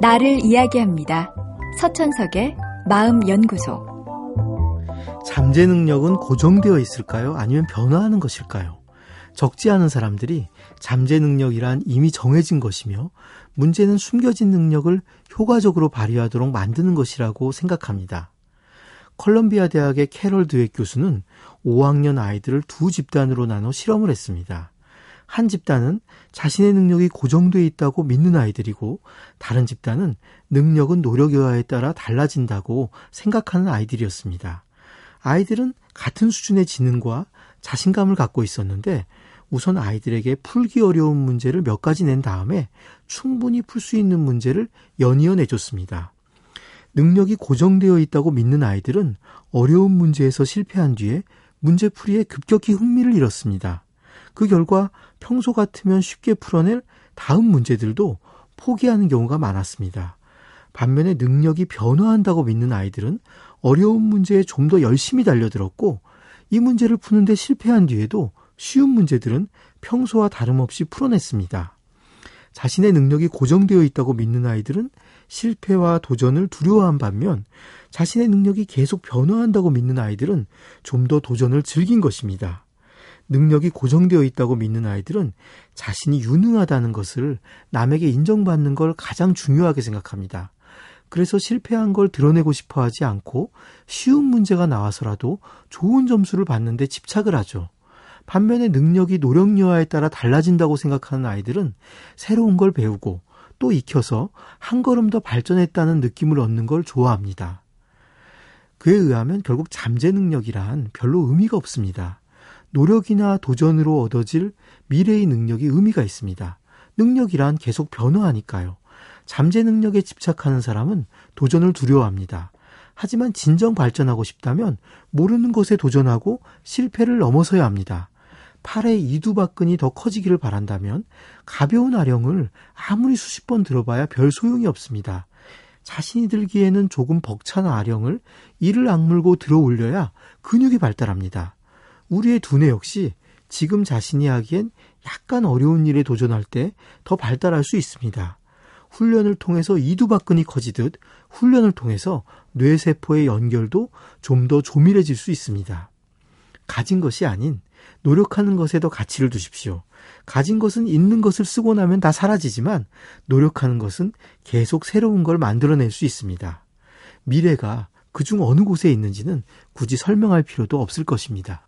나를 이야기합니다. 서천석의 마음연구소. 잠재 능력은 고정되어 있을까요? 아니면 변화하는 것일까요? 적지 않은 사람들이 잠재 능력이란 이미 정해진 것이며 문제는 숨겨진 능력을 효과적으로 발휘하도록 만드는 것이라고 생각합니다. 컬럼비아 대학의 캐롤 드웨 교수는 5학년 아이들을 두 집단으로 나눠 실험을 했습니다. 한 집단은 자신의 능력이 고정되어 있다고 믿는 아이들이고 다른 집단은 능력은 노력 여하에 따라 달라진다고 생각하는 아이들이었습니다. 아이들은 같은 수준의 지능과 자신감을 갖고 있었는데 우선 아이들에게 풀기 어려운 문제를 몇 가지 낸 다음에 충분히 풀 수 있는 문제를 연이어 내줬습니다. 능력이 고정되어 있다고 믿는 아이들은 어려운 문제에서 실패한 뒤에 문제풀이에 급격히 흥미를 잃었습니다. 그 결과 평소 같으면 쉽게 풀어낼 다음 문제들도 포기하는 경우가 많았습니다. 반면에 능력이 변화한다고 믿는 아이들은 어려운 문제에 좀 더 열심히 달려들었고 이 문제를 푸는데 실패한 뒤에도 쉬운 문제들은 평소와 다름없이 풀어냈습니다. 자신의 능력이 고정되어 있다고 믿는 아이들은 실패와 도전을 두려워한 반면 자신의 능력이 계속 변화한다고 믿는 아이들은 좀 더 도전을 즐긴 것입니다. 능력이 고정되어 있다고 믿는 아이들은 자신이 유능하다는 것을 남에게 인정받는 걸 가장 중요하게 생각합니다. 그래서 실패한 걸 드러내고 싶어 하지 않고 쉬운 문제가 나와서라도 좋은 점수를 받는데 집착을 하죠. 반면에 능력이 노력 여하에 따라 달라진다고 생각하는 아이들은 새로운 걸 배우고 또 익혀서 한 걸음 더 발전했다는 느낌을 얻는 걸 좋아합니다. 그에 의하면 결국 잠재 능력이란 별로 의미가 없습니다. 노력이나 도전으로 얻어질 미래의 능력이 의미가 있습니다. 능력이란 계속 변화하니까요. 잠재 능력에 집착하는 사람은 도전을 두려워합니다. 하지만 진정 발전하고 싶다면 모르는 것에 도전하고 실패를 넘어서야 합니다. 팔의 이두박근이 더 커지기를 바란다면 가벼운 아령을 아무리 수십 번 들어봐야 별 소용이 없습니다. 자신이 들기에는 조금 벅찬 아령을 이를 악물고 들어 올려야 근육이 발달합니다. 우리의 두뇌 역시 지금 자신이 하기엔 약간 어려운 일에 도전할 때 더 발달할 수 있습니다. 훈련을 통해서 이두박근이 커지듯 훈련을 통해서 뇌세포의 연결도 좀 더 조밀해질 수 있습니다. 가진 것이 아닌 노력하는 것에 더 가치를 두십시오. 가진 것은 있는 것을 쓰고 나면 다 사라지지만 노력하는 것은 계속 새로운 걸 만들어낼 수 있습니다. 미래가 그중 어느 곳에 있는지는 굳이 설명할 필요도 없을 것입니다.